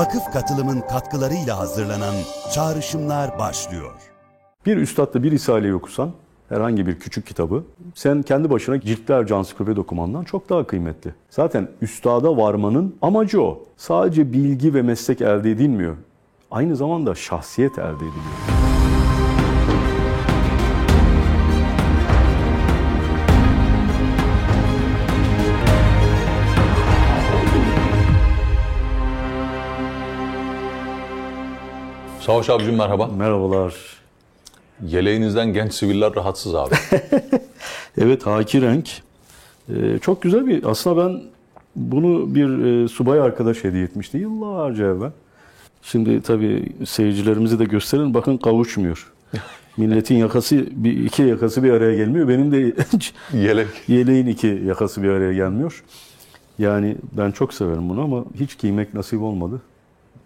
vakıf katılımın katkılarıyla hazırlanan Çağrışımlar başlıyor. Bir üstadla bir risaleyi okusan, herhangi bir küçük kitabı, sen kendi başına ciltlerce ansiklopedi okumandan çok daha kıymetli. Zaten üstada varmanın amacı o. Sadece bilgi ve meslek elde edilmiyor. Aynı zamanda şahsiyet elde ediliyor. Savaş abicim merhaba. Merhabalar. Yeleğinizden genç siviller rahatsız abi. Evet haki renk. Ee, çok güzel bir aslında ben bunu bir e, subay arkadaş hediye etmişti yıllarca evvel. Şimdi tabii seyircilerimizi de gösterin bakın kavuşmuyor. Milletin yakası bir iki yakası bir araya gelmiyor. Benim de Yelek. yeleğin iki yakası bir araya gelmiyor. Yani ben çok severim bunu ama hiç giymek nasip olmadı.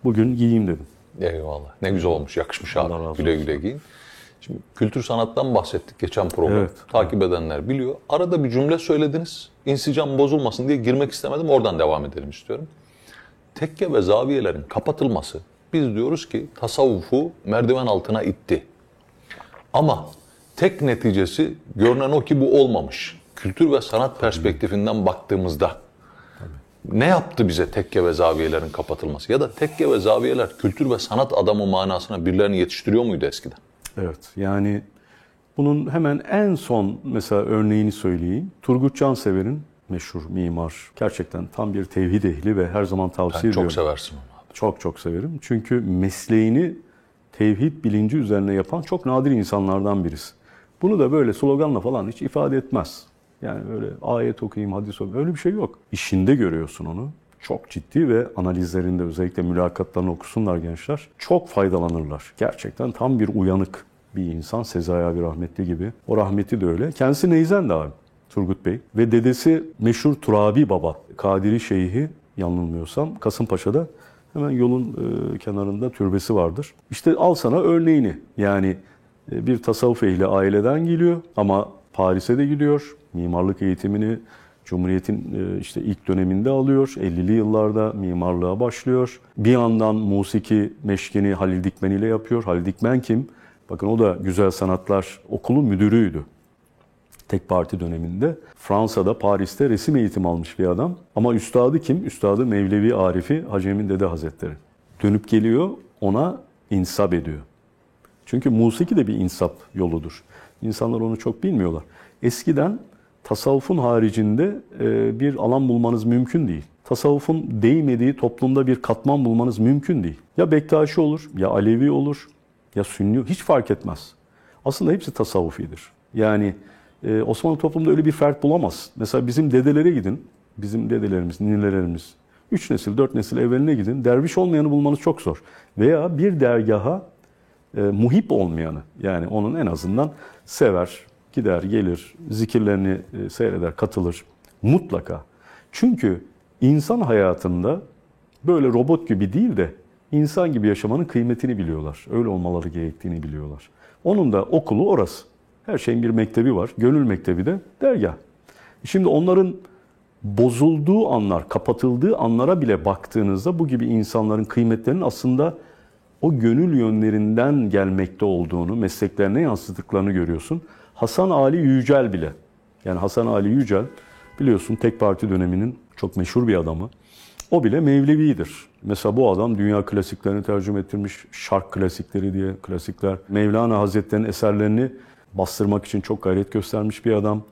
Bugün giyeyim dedim. Eyvallah. Ne güzel olmuş. Yakışmış abi. Güle güle giyin. Şimdi kültür sanattan bahsettik geçen program. Evet. Takip edenler biliyor. Arada bir cümle söylediniz. İnsicam bozulmasın diye girmek istemedim. Oradan devam edelim istiyorum. Tekke ve zaviyelerin kapatılması biz diyoruz ki tasavvufu merdiven altına itti. Ama tek neticesi görünen o ki bu olmamış. Kültür ve sanat perspektifinden baktığımızda ne yaptı bize tekke ve zaviyelerin kapatılması? Ya da tekke ve zaviyeler kültür ve sanat adamı manasına birilerini yetiştiriyor muydu eskiden? Evet yani bunun hemen en son mesela örneğini söyleyeyim. Turgut Cansever'in meşhur mimar. Gerçekten tam bir tevhid ehli ve her zaman tavsiye Sen ediyorum. çok seversin onu abi. Çok çok severim. Çünkü mesleğini tevhid bilinci üzerine yapan çok nadir insanlardan birisi. Bunu da böyle sloganla falan hiç ifade etmez. Yani böyle ayet okuyayım, hadis okuyayım öyle bir şey yok. İşinde görüyorsun onu. Çok ciddi ve analizlerinde özellikle mülakatlarını okusunlar gençler. Çok faydalanırlar. Gerçekten tam bir uyanık bir insan. Sezai abi rahmetli gibi. O rahmeti de öyle. Kendisi Neyzen de abi. Turgut Bey. Ve dedesi meşhur Turabi Baba. Kadiri Şeyhi yanılmıyorsam Kasımpaşa'da hemen yolun e, kenarında türbesi vardır. İşte al sana örneğini. Yani e, bir tasavvuf ehli aileden geliyor ama Paris'e de gidiyor. Mimarlık eğitimini Cumhuriyet'in e, işte ilk döneminde alıyor. 50'li yıllarda mimarlığa başlıyor. Bir yandan musiki meşkini Halil Dikmen ile yapıyor. Halil Dikmen kim? Bakın o da Güzel Sanatlar Okulu müdürüydü. Tek parti döneminde Fransa'da, Paris'te resim eğitimi almış bir adam. Ama üstadı kim? Üstadı Mevlevi Arifi Hacı Emin Dede Hazretleri. Dönüp geliyor, ona insap ediyor. Çünkü musiki de bir insap yoludur. İnsanlar onu çok bilmiyorlar. Eskiden tasavvufun haricinde e, bir alan bulmanız mümkün değil. Tasavvufun değmediği toplumda bir katman bulmanız mümkün değil. Ya Bektaşi olur, ya Alevi olur, ya Sünni, hiç fark etmez. Aslında hepsi tasavvufidir. Yani e, Osmanlı toplumunda öyle bir fert bulamaz. Mesela bizim dedelere gidin, bizim dedelerimiz, ninelerimiz, üç nesil, dört nesil evveline gidin, derviş olmayanı bulmanız çok zor. Veya bir dergaha e, muhip olmayanı, yani onun en azından sever, gider, gelir, zikirlerini e, seyreder, katılır. Mutlaka. Çünkü insan hayatında böyle robot gibi değil de insan gibi yaşamanın kıymetini biliyorlar. Öyle olmaları gerektiğini biliyorlar. Onun da okulu orası. Her şeyin bir mektebi var. Gönül mektebi de dergah. Şimdi onların bozulduğu anlar, kapatıldığı anlara bile baktığınızda bu gibi insanların kıymetlerinin aslında o gönül yönlerinden gelmekte olduğunu, mesleklerine yansıttıklarını görüyorsun. Hasan Ali Yücel bile. Yani Hasan Ali Yücel biliyorsun tek parti döneminin çok meşhur bir adamı. O bile Mevlevi'dir. Mesela bu adam dünya klasiklerini tercüme ettirmiş. Şark klasikleri diye klasikler. Mevlana Hazretleri'nin eserlerini bastırmak için çok gayret göstermiş bir adam.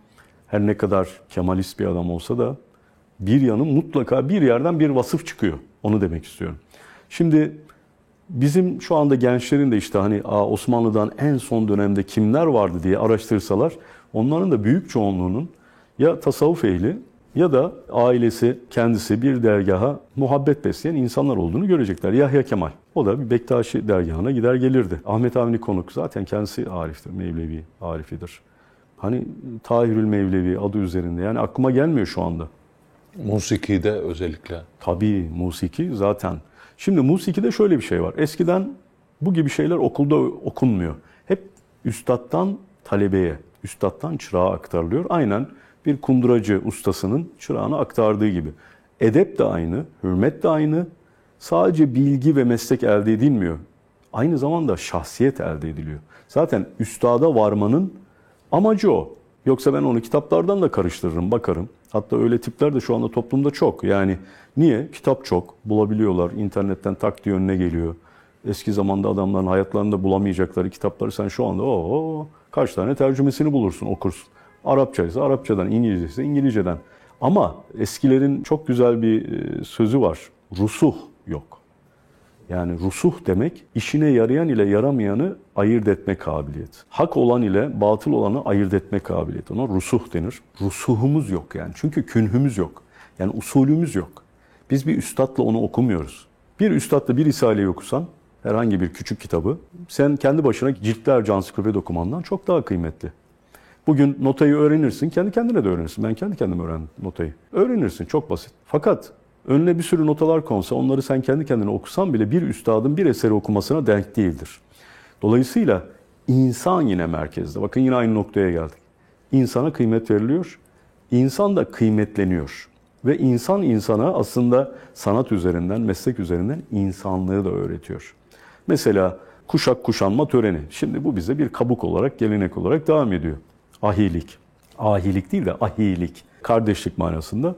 Her ne kadar Kemalist bir adam olsa da bir yanı mutlaka bir yerden bir vasıf çıkıyor. Onu demek istiyorum. Şimdi bizim şu anda gençlerin de işte hani Osmanlı'dan en son dönemde kimler vardı diye araştırsalar onların da büyük çoğunluğunun ya tasavvuf ehli ya da ailesi kendisi bir dergaha muhabbet besleyen insanlar olduğunu görecekler. Yahya Kemal. O da bir Bektaşi dergahına gider gelirdi. Ahmet Avni Konuk zaten kendisi Arif'tir, Mevlevi Arifidir. Hani Tahirül Mevlevi adı üzerinde. Yani aklıma gelmiyor şu anda. Musikide özellikle. Tabii musiki zaten. Şimdi musikide şöyle bir şey var. Eskiden bu gibi şeyler okulda okunmuyor. Hep üstattan talebeye, üstattan çırağa aktarılıyor. Aynen bir kunduracı ustasının çırağına aktardığı gibi. Edep de aynı, hürmet de aynı, sadece bilgi ve meslek elde edilmiyor. Aynı zamanda şahsiyet elde ediliyor. Zaten üstada varmanın amacı o. Yoksa ben onu kitaplardan da karıştırırım, bakarım. Hatta öyle tipler de şu anda toplumda çok. Yani niye? Kitap çok, bulabiliyorlar. İnternetten tak diye önüne geliyor. Eski zamanda adamların hayatlarında bulamayacakları kitapları sen şu anda o kaç tane tercümesini bulursun, okursun. Arapça ise Arapçadan, İngilizce ise İngilizceden. Ama eskilerin çok güzel bir e, sözü var. Rusuh yok. Yani rusuh demek işine yarayan ile yaramayanı ayırt etme kabiliyeti. Hak olan ile batıl olanı ayırt etme kabiliyeti. Ona rusuh denir. Rusuhumuz yok yani. Çünkü künhümüz yok. Yani usulümüz yok. Biz bir üstadla onu okumuyoruz. Bir üstadla bir risaleyi okusan herhangi bir küçük kitabı sen kendi başına ciltlerce ansiklopedi okumandan çok daha kıymetli. Bugün notayı öğrenirsin, kendi kendine de öğrenirsin. Ben kendi kendime öğrendim notayı. Öğrenirsin, çok basit. Fakat önüne bir sürü notalar konsa, onları sen kendi kendine okusan bile bir üstadın bir eseri okumasına denk değildir. Dolayısıyla insan yine merkezde. Bakın yine aynı noktaya geldik. İnsana kıymet veriliyor, insan da kıymetleniyor. Ve insan insana aslında sanat üzerinden, meslek üzerinden insanlığı da öğretiyor. Mesela kuşak kuşanma töreni. Şimdi bu bize bir kabuk olarak, gelenek olarak devam ediyor. Ahilik. Ahilik değil de ahilik. Kardeşlik manasında.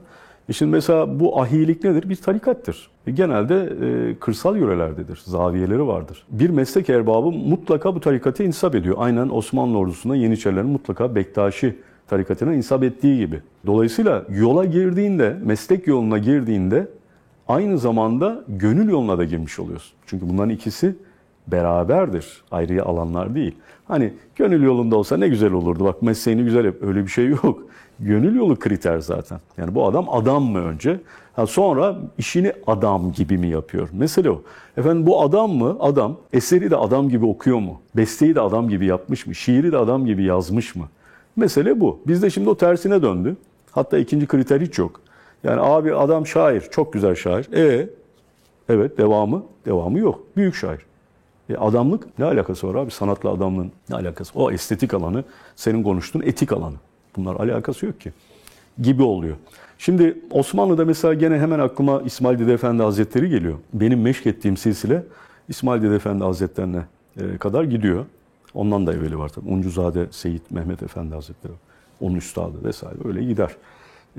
E şimdi mesela bu ahilik nedir? Bir tarikattır. E genelde e, kırsal yörelerdedir. Zaviyeleri vardır. Bir meslek erbabı mutlaka bu tarikate insap ediyor. Aynen Osmanlı ordusunda Yeniçerilerin mutlaka Bektaşi tarikatına insap ettiği gibi. Dolayısıyla yola girdiğinde, meslek yoluna girdiğinde aynı zamanda gönül yoluna da girmiş oluyorsun. Çünkü bunların ikisi beraberdir. Ayrı alanlar değil. Hani gönül yolunda olsa ne güzel olurdu. Bak mesleğini güzel yap. Öyle bir şey yok. Gönül yolu kriter zaten. Yani bu adam adam mı önce? Ha sonra işini adam gibi mi yapıyor? Mesele o. Efendim bu adam mı? Adam. Eseri de adam gibi okuyor mu? Besteyi de adam gibi yapmış mı? Şiiri de adam gibi yazmış mı? Mesele bu. Bizde şimdi o tersine döndü. Hatta ikinci kriter hiç yok. Yani abi adam şair, çok güzel şair. E evet devamı, devamı yok. Büyük şair. E adamlık ne alakası var abi? Sanatla adamlığın ne alakası? O estetik alanı, senin konuştuğun etik alanı. Bunlar alakası yok ki. Gibi oluyor. Şimdi Osmanlı'da mesela gene hemen aklıma İsmail Dede Efendi Hazretleri geliyor. Benim meşk ettiğim silsile İsmail Dede Efendi Hazretlerine e, kadar gidiyor. Ondan da evveli var tabii. Uncuzade Seyit Mehmet Efendi Hazretleri. Onun üstadı vesaire öyle gider.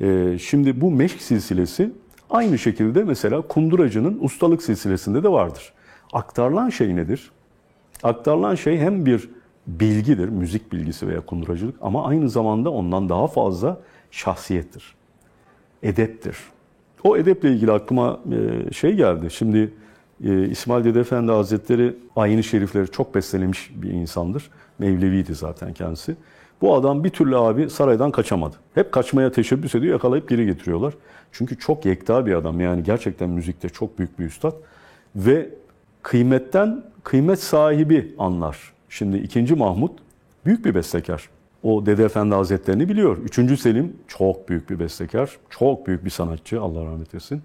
E, şimdi bu meşk silsilesi aynı şekilde mesela Kunduracı'nın ustalık silsilesinde de vardır. Aktarılan şey nedir? Aktarılan şey hem bir bilgidir, müzik bilgisi veya kunduracılık ama aynı zamanda ondan daha fazla şahsiyettir. Edeptir. O edeple ilgili aklıma e, şey geldi. Şimdi e, İsmail Dede Efendi Hazretleri ayini şerifleri çok beslemiş bir insandır. Mevleviydi zaten kendisi. Bu adam bir türlü abi saraydan kaçamadı. Hep kaçmaya teşebbüs ediyor, yakalayıp geri getiriyorlar. Çünkü çok yekta bir adam. Yani gerçekten müzikte çok büyük bir üstad. Ve kıymetten kıymet sahibi anlar. Şimdi 2. Mahmut büyük bir bestekar. O Dede Efendi Hazretlerini biliyor. 3. Selim çok büyük bir bestekar. Çok büyük bir sanatçı. Allah rahmet etsin.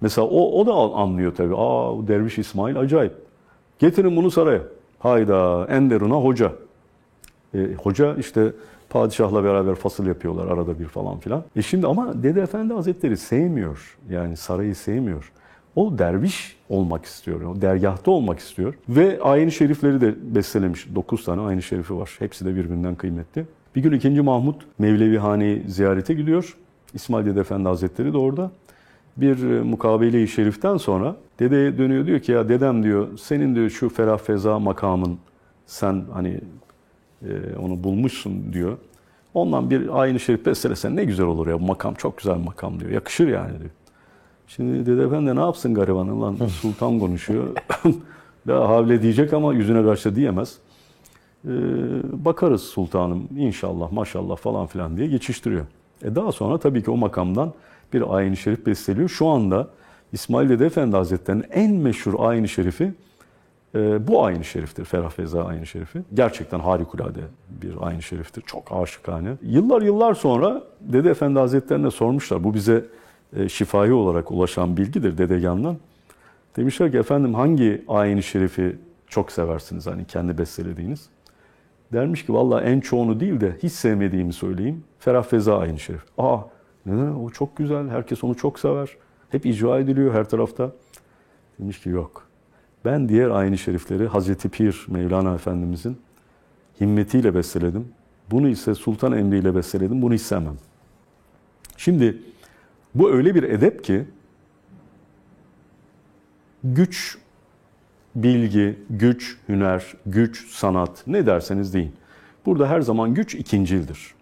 Mesela o, o da anlıyor tabii. Aa Derviş İsmail acayip. Getirin bunu saraya. Hayda Enderun'a hoca. E, hoca işte padişahla beraber fasıl yapıyorlar arada bir falan filan. E şimdi ama Dede Efendi Hazretleri sevmiyor. Yani sarayı sevmiyor. O derviş olmak istiyor. O dergahta olmak istiyor. Ve ayini şerifleri de bestelemiş. 9 tane ayini şerifi var. Hepsi de birbirinden kıymetli. Bir gün 2. Mahmut Mevlevi Hane'yi ziyarete gidiyor. İsmail Dede Efendi Hazretleri de orada. Bir mukabele-i şeriften sonra dedeye dönüyor diyor ki ya dedem diyor senin diyor şu ferah feza makamın sen hani e, onu bulmuşsun diyor. Ondan bir ayini şerif bestelesen ne güzel olur ya bu makam çok güzel makam diyor. Yakışır yani diyor. Şimdi Dede Efendi ne yapsın garibanın lan sultan konuşuyor. Daha havle diyecek ama yüzüne karşı diyemez. Ee, bakarız sultanım inşallah maşallah falan filan diye geçiştiriyor. E daha sonra tabii ki o makamdan bir ayin-i şerif besteliyor. Şu anda İsmail Dede Efendi Hazretleri'nin en meşhur ayin-i şerifi e, bu ayin-i şeriftir. Ferah Feza ayin-i şerifi. Gerçekten harikulade bir ayin-i şeriftir. Çok aşıkane. Yıllar yıllar sonra Dede Efendi Hazretlerine sormuşlar. Bu bize e, şifai olarak ulaşan bilgidir dedegandan. Demişler ki efendim hangi ayini şerifi çok seversiniz hani kendi bestelediğiniz? Dermiş ki valla en çoğunu değil de hiç sevmediğimi söyleyeyim. Ferah Feza ayini şerif. Aa neden? O çok güzel. Herkes onu çok sever. Hep icra ediliyor her tarafta. Demiş ki yok. Ben diğer aynı şerifleri Hazreti Pir Mevlana Efendimizin himmetiyle besteledim. Bunu ise Sultan Emri ile besteledim. Bunu istemem. Şimdi bu öyle bir edep ki güç, bilgi, güç, hüner, güç, sanat ne derseniz deyin. Burada her zaman güç ikincildir.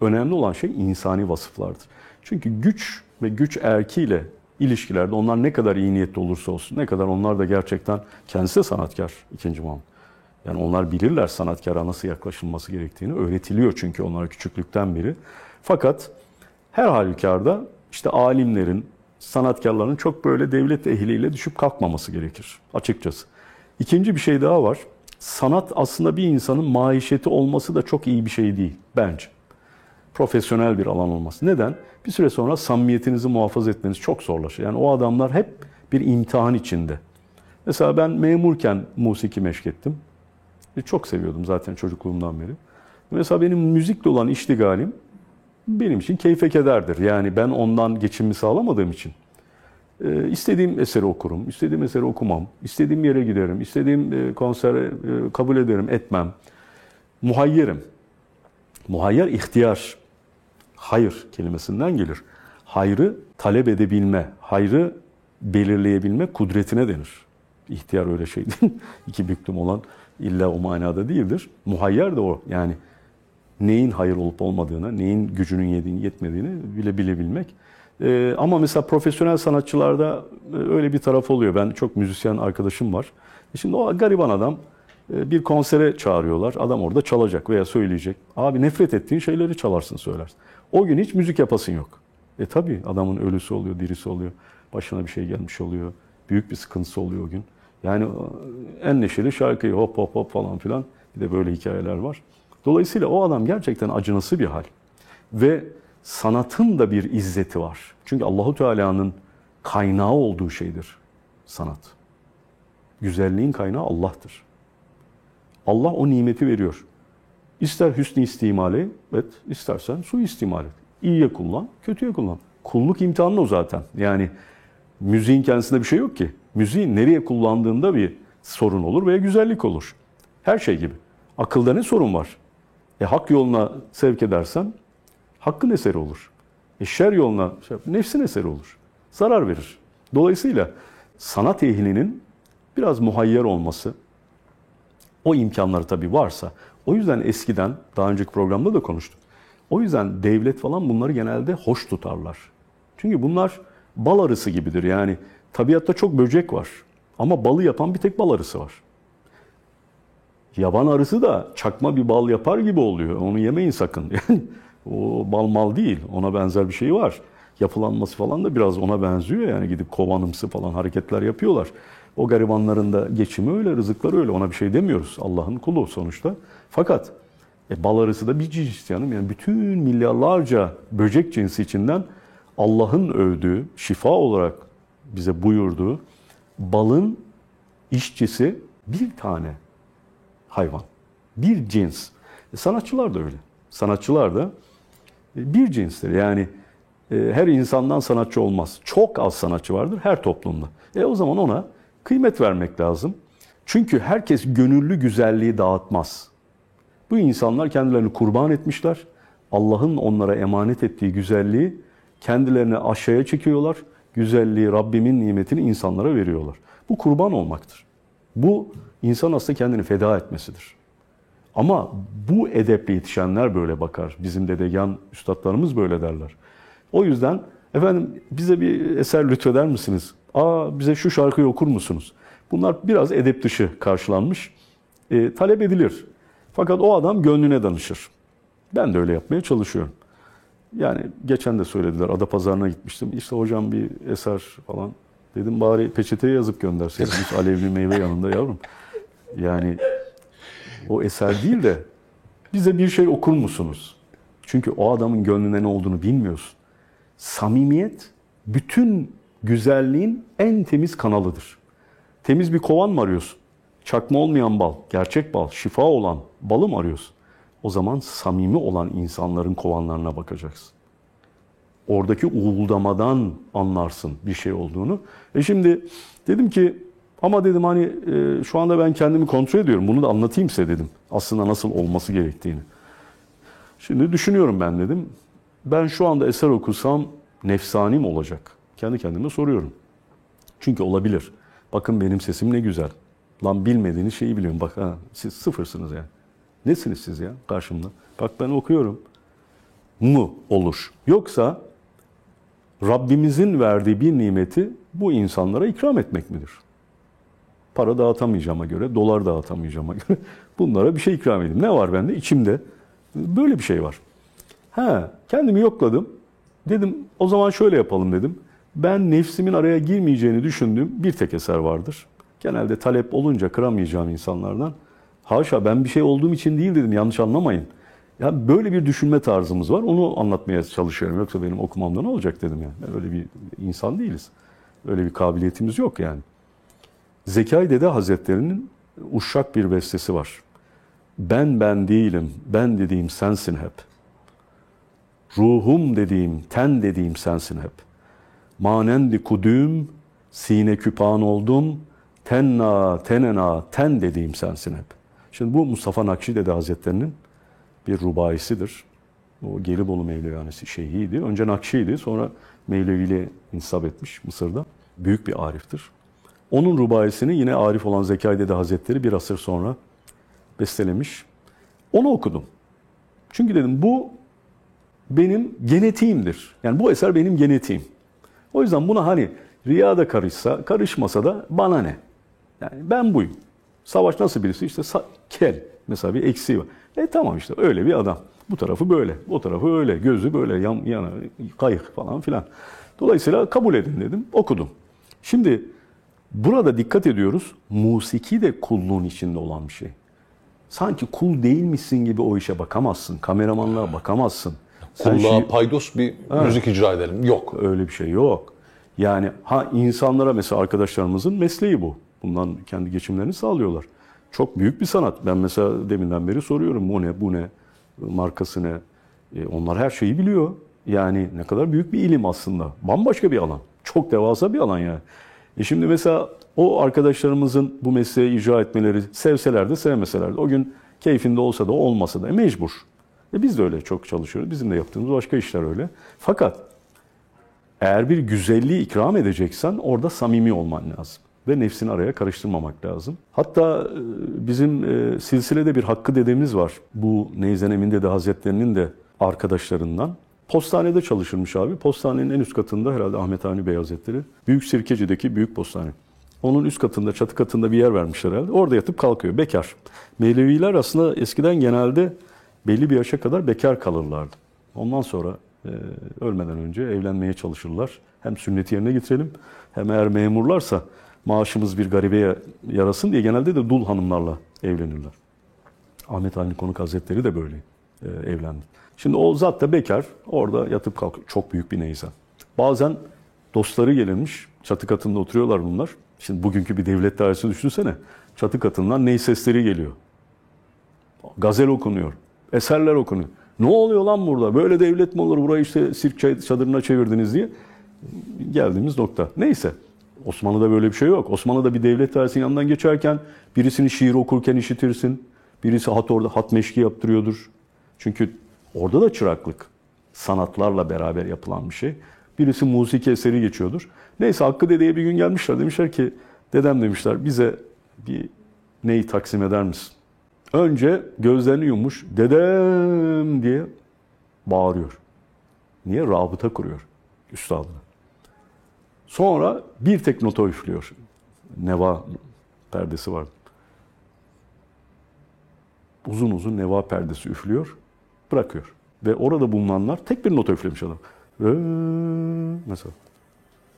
Önemli olan şey insani vasıflardır. Çünkü güç ve güç erkiyle ilişkilerde onlar ne kadar iyi niyetli olursa olsun, ne kadar onlar da gerçekten kendisi de sanatkar ikinci Muhammed. Yani onlar bilirler sanatkara nasıl yaklaşılması gerektiğini. Öğretiliyor çünkü onlara küçüklükten beri. Fakat her halükarda işte alimlerin, sanatkarların çok böyle devlet ehliyle düşüp kalkmaması gerekir açıkçası. İkinci bir şey daha var. Sanat aslında bir insanın maişeti olması da çok iyi bir şey değil bence. Profesyonel bir alan olması. Neden? Bir süre sonra samimiyetinizi muhafaza etmeniz çok zorlaşır. Yani o adamlar hep bir imtihan içinde. Mesela ben memurken musiki meşk ettim. E, Çok seviyordum zaten çocukluğumdan beri. Mesela benim müzikle olan iştigalim benim için keyfe kederdir. Yani ben ondan geçimimi sağlamadığım için. e, istediğim eseri okurum, istediğim eseri okumam, istediğim yere giderim, istediğim e, konsere e, kabul ederim, etmem. Muhayyerim. Muhayyer ihtiyar. Hayır kelimesinden gelir. Hayrı talep edebilme, hayrı belirleyebilme kudretine denir. İhtiyar öyle şey değil. İki büklüm olan illa o manada değildir. Muhayyer de o. Yani neyin hayır olup olmadığını, neyin gücünün yediğini, yetmediğini bile bilebilmek. Ee, ama mesela profesyonel sanatçılarda e, öyle bir taraf oluyor. Ben çok müzisyen arkadaşım var. E şimdi o gariban adam e, bir konsere çağırıyorlar. Adam orada çalacak veya söyleyecek. Abi nefret ettiğin şeyleri çalarsın söylersin. O gün hiç müzik yapasın yok. E tabi adamın ölüsü oluyor, dirisi oluyor. Başına bir şey gelmiş oluyor. Büyük bir sıkıntısı oluyor o gün. Yani en neşeli şarkıyı hop hop hop falan filan. Bir de böyle hikayeler var. Dolayısıyla o adam gerçekten acınası bir hal. Ve sanatın da bir izzeti var. Çünkü Allahu Teala'nın kaynağı olduğu şeydir sanat. Güzelliğin kaynağı Allah'tır. Allah o nimeti veriyor. İster hüsnü istimali et, istersen su istimal et. İyiye kullan, kötüye kullan. Kulluk imtihanı o zaten. Yani müziğin kendisinde bir şey yok ki. Müziğin nereye kullandığında bir sorun olur veya güzellik olur. Her şey gibi. Akılda ne sorun var? E, hak yoluna sevk edersen hakkın eseri olur. E, şer yoluna şey, nefsin eseri olur. Zarar verir. Dolayısıyla sanat ehlinin biraz muhayyer olması, o imkanları tabii varsa, o yüzden eskiden, daha önceki programda da konuştuk. O yüzden devlet falan bunları genelde hoş tutarlar. Çünkü bunlar bal arısı gibidir. Yani tabiatta çok böcek var. Ama balı yapan bir tek bal arısı var. Yaban arısı da çakma bir bal yapar gibi oluyor. Onu yemeyin sakın. Yani o bal mal değil. Ona benzer bir şey var. Yapılanması falan da biraz ona benziyor. Yani gidip kovanımsı falan hareketler yapıyorlar. O garibanların da geçimi öyle, rızıkları öyle. Ona bir şey demiyoruz. Allah'ın kulu sonuçta. Fakat e, bal arısı da bir cins canım. Yani bütün milyarlarca böcek cinsi içinden Allah'ın övdüğü, şifa olarak bize buyurduğu balın işçisi bir tane hayvan. Bir cins. E, sanatçılar da öyle. Sanatçılar da e, bir cinstir. Yani e, her insandan sanatçı olmaz. Çok az sanatçı vardır her toplumda. E o zaman ona kıymet vermek lazım. Çünkü herkes gönüllü güzelliği dağıtmaz. Bu insanlar kendilerini kurban etmişler. Allah'ın onlara emanet ettiği güzelliği kendilerine aşağıya çekiyorlar. Güzelliği, Rabbimin nimetini insanlara veriyorlar. Bu kurban olmaktır. Bu insan aslında kendini feda etmesidir. Ama bu edeple yetişenler böyle bakar. Bizim dedegan üstadlarımız böyle derler. O yüzden efendim bize bir eser lütfeder misiniz? Aa bize şu şarkıyı okur musunuz? Bunlar biraz edep dışı karşılanmış. E, talep edilir. Fakat o adam gönlüne danışır. Ben de öyle yapmaya çalışıyorum. Yani geçen de söylediler. Adapazarı'na gitmiştim. İşte hocam bir eser falan. Dedim bari peçeteye yazıp gönderseydiniz. Alevli meyve yanında yavrum. Yani o eser değil de bize bir şey okur musunuz? Çünkü o adamın gönlünde ne olduğunu bilmiyorsun. Samimiyet bütün güzelliğin en temiz kanalıdır. Temiz bir kovan mı arıyorsun? Çakma olmayan bal, gerçek bal, şifa olan balı mı arıyorsun? O zaman samimi olan insanların kovanlarına bakacaksın. Oradaki uğuldamadan anlarsın bir şey olduğunu. E şimdi Dedim ki ama dedim hani e, şu anda ben kendimi kontrol ediyorum. Bunu da anlatayım size dedim. Aslında nasıl olması gerektiğini. Şimdi düşünüyorum ben dedim. Ben şu anda eser okusam nefsani mi olacak? Kendi kendime soruyorum. Çünkü olabilir. Bakın benim sesim ne güzel. Lan bilmediğiniz şeyi biliyorum. Bak ha, siz sıfırsınız yani. Nesiniz siz ya karşımda? Bak ben okuyorum. Mu olur. Yoksa Rabbimizin verdiği bir nimeti bu insanlara ikram etmek midir? Para dağıtamayacağıma göre, dolar dağıtamayacağıma göre bunlara bir şey ikram edeyim. Ne var bende? İçimde böyle bir şey var. Ha, kendimi yokladım. Dedim o zaman şöyle yapalım dedim. Ben nefsimin araya girmeyeceğini düşündüğüm bir tek eser vardır. Genelde talep olunca kıramayacağım insanlardan. Haşa ben bir şey olduğum için değil dedim yanlış anlamayın. Ya böyle bir düşünme tarzımız var. Onu anlatmaya çalışıyorum. Yoksa benim okumamda ne olacak dedim yani. Öyle bir insan değiliz. Öyle bir kabiliyetimiz yok yani. Zekai Dede Hazretleri'nin uşak bir bestesi var. Ben ben değilim, ben dediğim sensin hep. Ruhum dediğim, ten dediğim sensin hep. Manendi kudüm, sine küpan oldum, tenna, tenena, ten dediğim sensin hep. Şimdi bu Mustafa Nakşi Dede Hazretleri'nin bir rubaisidir. O Gelibolu Mevlevihanesi şeyhiydi. Önce Nakşi'ydi, sonra Mevleviliğe insap etmiş Mısır'da. Büyük bir ariftir. Onun rubaisini yine Arif olan Zekai Dede Hazretleri bir asır sonra bestelemiş. Onu okudum. Çünkü dedim bu benim genetiğimdir. Yani bu eser benim genetiğim. O yüzden buna hani riya da karışsa, karışmasa da bana ne? Yani ben buyum. Savaş nasıl birisi? İşte kel. Mesela bir eksiği var. E tamam işte öyle bir adam. Bu tarafı böyle, o tarafı öyle, gözü böyle, yan, yana, kayık falan filan. Dolayısıyla kabul edin dedim, okudum. Şimdi burada dikkat ediyoruz, musiki de kulluğun içinde olan bir şey. Sanki kul değilmişsin gibi o işe bakamazsın, kameramanlığa bakamazsın. Kulluğa şi- paydos bir müzik icra edelim. Yok. Öyle bir şey yok. Yani ha insanlara mesela arkadaşlarımızın mesleği bu. Bundan kendi geçimlerini sağlıyorlar. Çok büyük bir sanat. Ben mesela deminden beri soruyorum bu ne, bu ne, markası ne. E, onlar her şeyi biliyor. Yani ne kadar büyük bir ilim aslında. Bambaşka bir alan. Çok devasa bir alan yani. E şimdi mesela o arkadaşlarımızın bu mesleği icra etmeleri sevseler de sevmeseler de o gün keyfinde olsa da olmasa da mecbur. E biz de öyle çok çalışıyoruz. Bizim de yaptığımız başka işler öyle. Fakat eğer bir güzelliği ikram edeceksen orada samimi olman lazım. Ve nefsini araya karıştırmamak lazım. Hatta e, bizim e, silsilede bir Hakkı dedemiz var. Bu Neyzen Emin Dede Hazretlerinin de arkadaşlarından. Postanede çalışırmış abi. Postanenin en üst katında herhalde Ahmet Avni Bey Hazretleri. Büyük Sirkeci'deki büyük postane. Onun üst katında, çatı katında bir yer vermişler herhalde. Orada yatıp kalkıyor, bekar. Mevleviler aslında eskiden genelde belli bir yaşa kadar bekar kalırlardı. Ondan sonra e, ölmeden önce evlenmeye çalışırlar. Hem sünneti yerine getirelim hem eğer memurlarsa maaşımız bir garibeye yarasın diye genelde de dul hanımlarla evlenirler. Ahmet Avni Konuk Hazretleri de böyle e, evlendi. Şimdi o zat da bekar orada yatıp kalkıyor. Çok büyük bir neyzen. Bazen dostları gelirmiş. Çatı katında oturuyorlar bunlar. Şimdi bugünkü bir devlet dairesini düşünsene. Çatı katından ney sesleri geliyor. Gazel okunuyor. Eserler okunuyor. Ne oluyor lan burada? Böyle devlet mi olur? Burayı işte sirk çadırına çevirdiniz diye. Geldiğimiz nokta. Neyse. Osmanlı'da böyle bir şey yok. Osmanlı'da bir devlet dairesinin yanından geçerken birisini şiir okurken işitirsin. Birisi hat orada hat meşki yaptırıyordur. Çünkü orada da çıraklık sanatlarla beraber yapılan bir şey. Birisi musiki eseri geçiyordur. Neyse Hakkı Dede'ye bir gün gelmişler. Demişler ki dedem demişler bize bir neyi taksim eder misin? Önce gözlerini yummuş dedem diye bağırıyor. Niye? Rabıta kuruyor üstadına. Sonra bir tek nota üflüyor. Neva perdesi var. Uzun uzun neva perdesi üflüyor, bırakıyor. Ve orada bulunanlar tek bir nota üflemiş adam. Ve mesela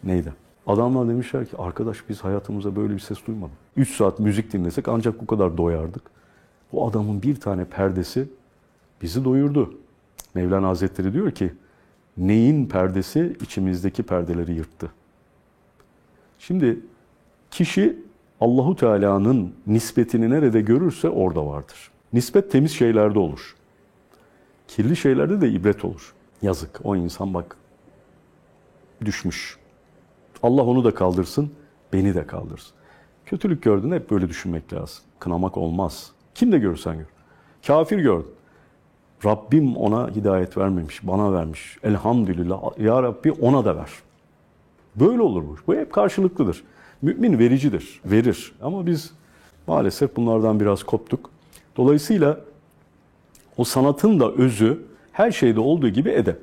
neydi? Adamlar demişler ki arkadaş biz hayatımızda böyle bir ses duymadık. 3 saat müzik dinlesek ancak bu kadar doyardık. Bu adamın bir tane perdesi bizi doyurdu. Mevlana Hazretleri diyor ki neyin perdesi içimizdeki perdeleri yırttı. Şimdi kişi Allahu Teala'nın nispetini nerede görürse orada vardır. Nispet temiz şeylerde olur. Kirli şeylerde de ibret olur. Yazık o insan bak düşmüş. Allah onu da kaldırsın. beni de kaldırsın. Kötülük gördüğünde hep böyle düşünmek lazım. Kınamak olmaz. Kim de görürsen gör. Kafir gördün. Rabbim ona hidayet vermemiş, bana vermiş. Elhamdülillah. Ya Rabbi ona da ver. Böyle olur bu. Bu hep karşılıklıdır. Mümin vericidir, verir. Ama biz maalesef bunlardan biraz koptuk. Dolayısıyla o sanatın da özü her şeyde olduğu gibi edep.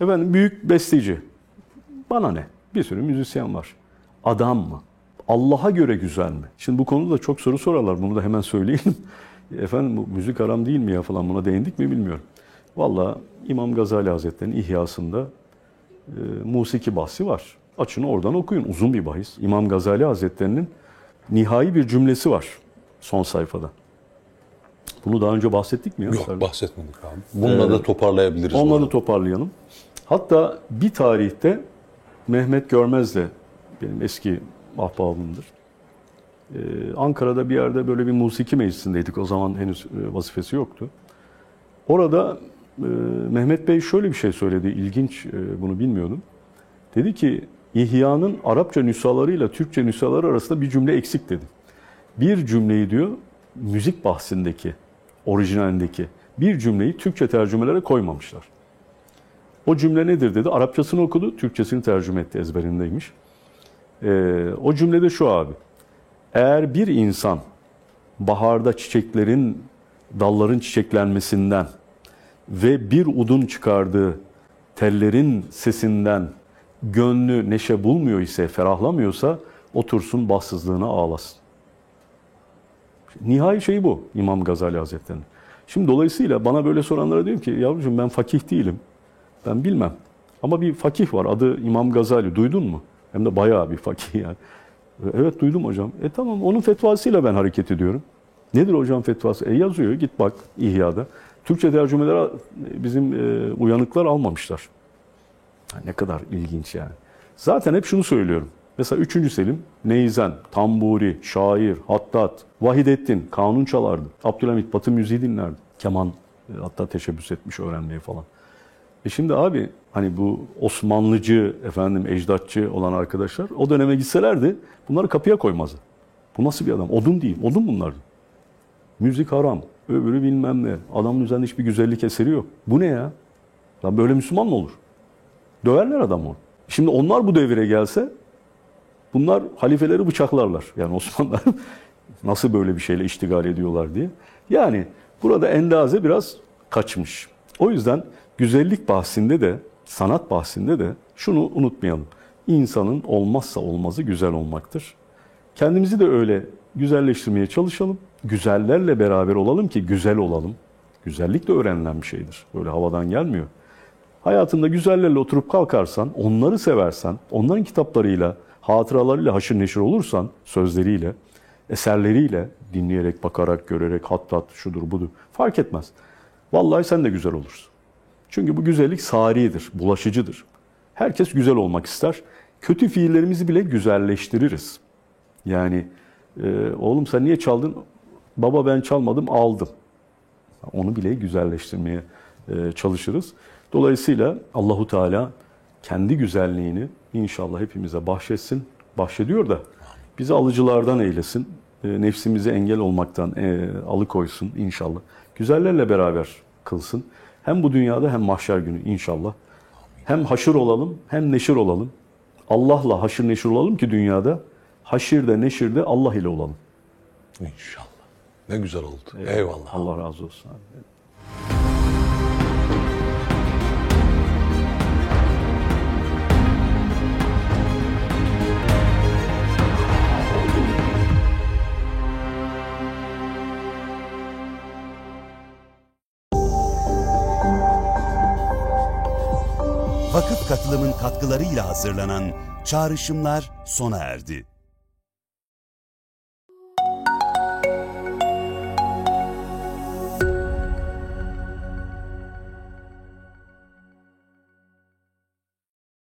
Efendim büyük besteci. Bana ne? Bir sürü müzisyen var. Adam mı? Allah'a göre güzel mi? Şimdi bu konuda çok soru sorarlar. Bunu da hemen söyleyelim. Efendim bu müzik haram değil mi ya falan buna değindik mi bilmiyorum. Valla İmam Gazali Hazretleri'nin İhyasında e, musiki bahsi var. Açın oradan okuyun. Uzun bir bahis. İmam Gazali Hazretleri'nin nihai bir cümlesi var son sayfada. Bunu daha önce bahsettik mi ya? Yok bahsetmedik abi. Bununla da toparlayabiliriz. Onları arada. toparlayalım. Hatta bir tarihte Mehmet Görmez de benim eski ahbabımdır. Ee, Ankara'da bir yerde böyle bir musiki meclisindeydik. O zaman henüz e, vazifesi yoktu. Orada e, Mehmet Bey şöyle bir şey söyledi. İlginç e, bunu bilmiyordum. Dedi ki İhya'nın Arapça nüshalarıyla Türkçe nüshaları arasında bir cümle eksik dedi. Bir cümleyi diyor müzik bahsindeki, orijinalindeki bir cümleyi Türkçe tercümelere koymamışlar. O cümle nedir dedi. Arapçasını okudu, Türkçesini tercüme etti ezberindeymiş. Ee, o cümlede şu abi. Eğer bir insan baharda çiçeklerin, dalların çiçeklenmesinden ve bir udun çıkardığı tellerin sesinden gönlü neşe bulmuyor ise, ferahlamıyorsa otursun bahtsızlığına ağlasın. Nihai şey bu İmam Gazali Hazretleri'nin. Şimdi dolayısıyla bana böyle soranlara diyorum ki yavrucuğum ben fakih değilim. Ben bilmem. Ama bir fakih var adı İmam Gazali duydun mu? Hem de bayağı bir fakih yani. Evet duydum hocam. E tamam onun fetvasıyla ben hareket ediyorum. Nedir hocam fetvası? E yazıyor git bak İhya'da. Türkçe tercümeleri bizim e, uyanıklar almamışlar. Ne kadar ilginç yani. Zaten hep şunu söylüyorum. Mesela 3. Selim Neyzen, Tamburi, şair, hattat, Vahidettin kanun çalardı. Abdülhamit Batı müziği dinlerdi. Keman e, hatta teşebbüs etmiş öğrenmeye falan. E şimdi abi hani bu Osmanlıcı, efendim ecdatçı olan arkadaşlar o döneme gitselerdi bunları kapıya koymazdı. Bu nasıl bir adam? Odun değil. Odun bunlar. Müzik haram. Öbürü bilmem ne. Adamın üzerinde hiçbir güzellik eseri yok. Bu ne ya? Lan böyle Müslüman mı olur? Döverler adamı. Şimdi onlar bu devire gelse bunlar halifeleri bıçaklarlar. Yani Osmanlılar nasıl böyle bir şeyle iştigal ediyorlar diye. Yani burada endaze biraz kaçmış. O yüzden güzellik bahsinde de sanat bahsinde de şunu unutmayalım. İnsanın olmazsa olmazı güzel olmaktır. Kendimizi de öyle güzelleştirmeye çalışalım. Güzellerle beraber olalım ki güzel olalım. Güzellik de öğrenilen bir şeydir. Böyle havadan gelmiyor. Hayatında güzellerle oturup kalkarsan, onları seversen, onların kitaplarıyla, hatıralarıyla haşır neşir olursan, sözleriyle, eserleriyle, dinleyerek, bakarak, görerek, hattat, şudur budur, fark etmez. Vallahi sen de güzel olursun. Çünkü bu güzellik saridir, bulaşıcıdır. Herkes güzel olmak ister. Kötü fiillerimizi bile güzelleştiririz. Yani e, oğlum sen niye çaldın? Baba ben çalmadım aldım. Onu bile güzelleştirmeye e, çalışırız. Dolayısıyla Allahu Teala kendi güzelliğini inşallah hepimize bahşetsin. Bahşediyor da bizi alıcılardan eylesin. E, nefsimizi engel olmaktan e, alıkoysun inşallah. Güzellerle beraber kılsın. Hem bu dünyada hem mahşer günü inşallah. Hem haşır olalım hem neşir olalım. Allah'la haşır neşir olalım ki dünyada haşirde neşirde Allah ile olalım. İnşallah. Ne güzel oldu. Eyvallah. Allah razı olsun. Katılımın katkılarıyla hazırlanan Çağrışımlar sona erdi.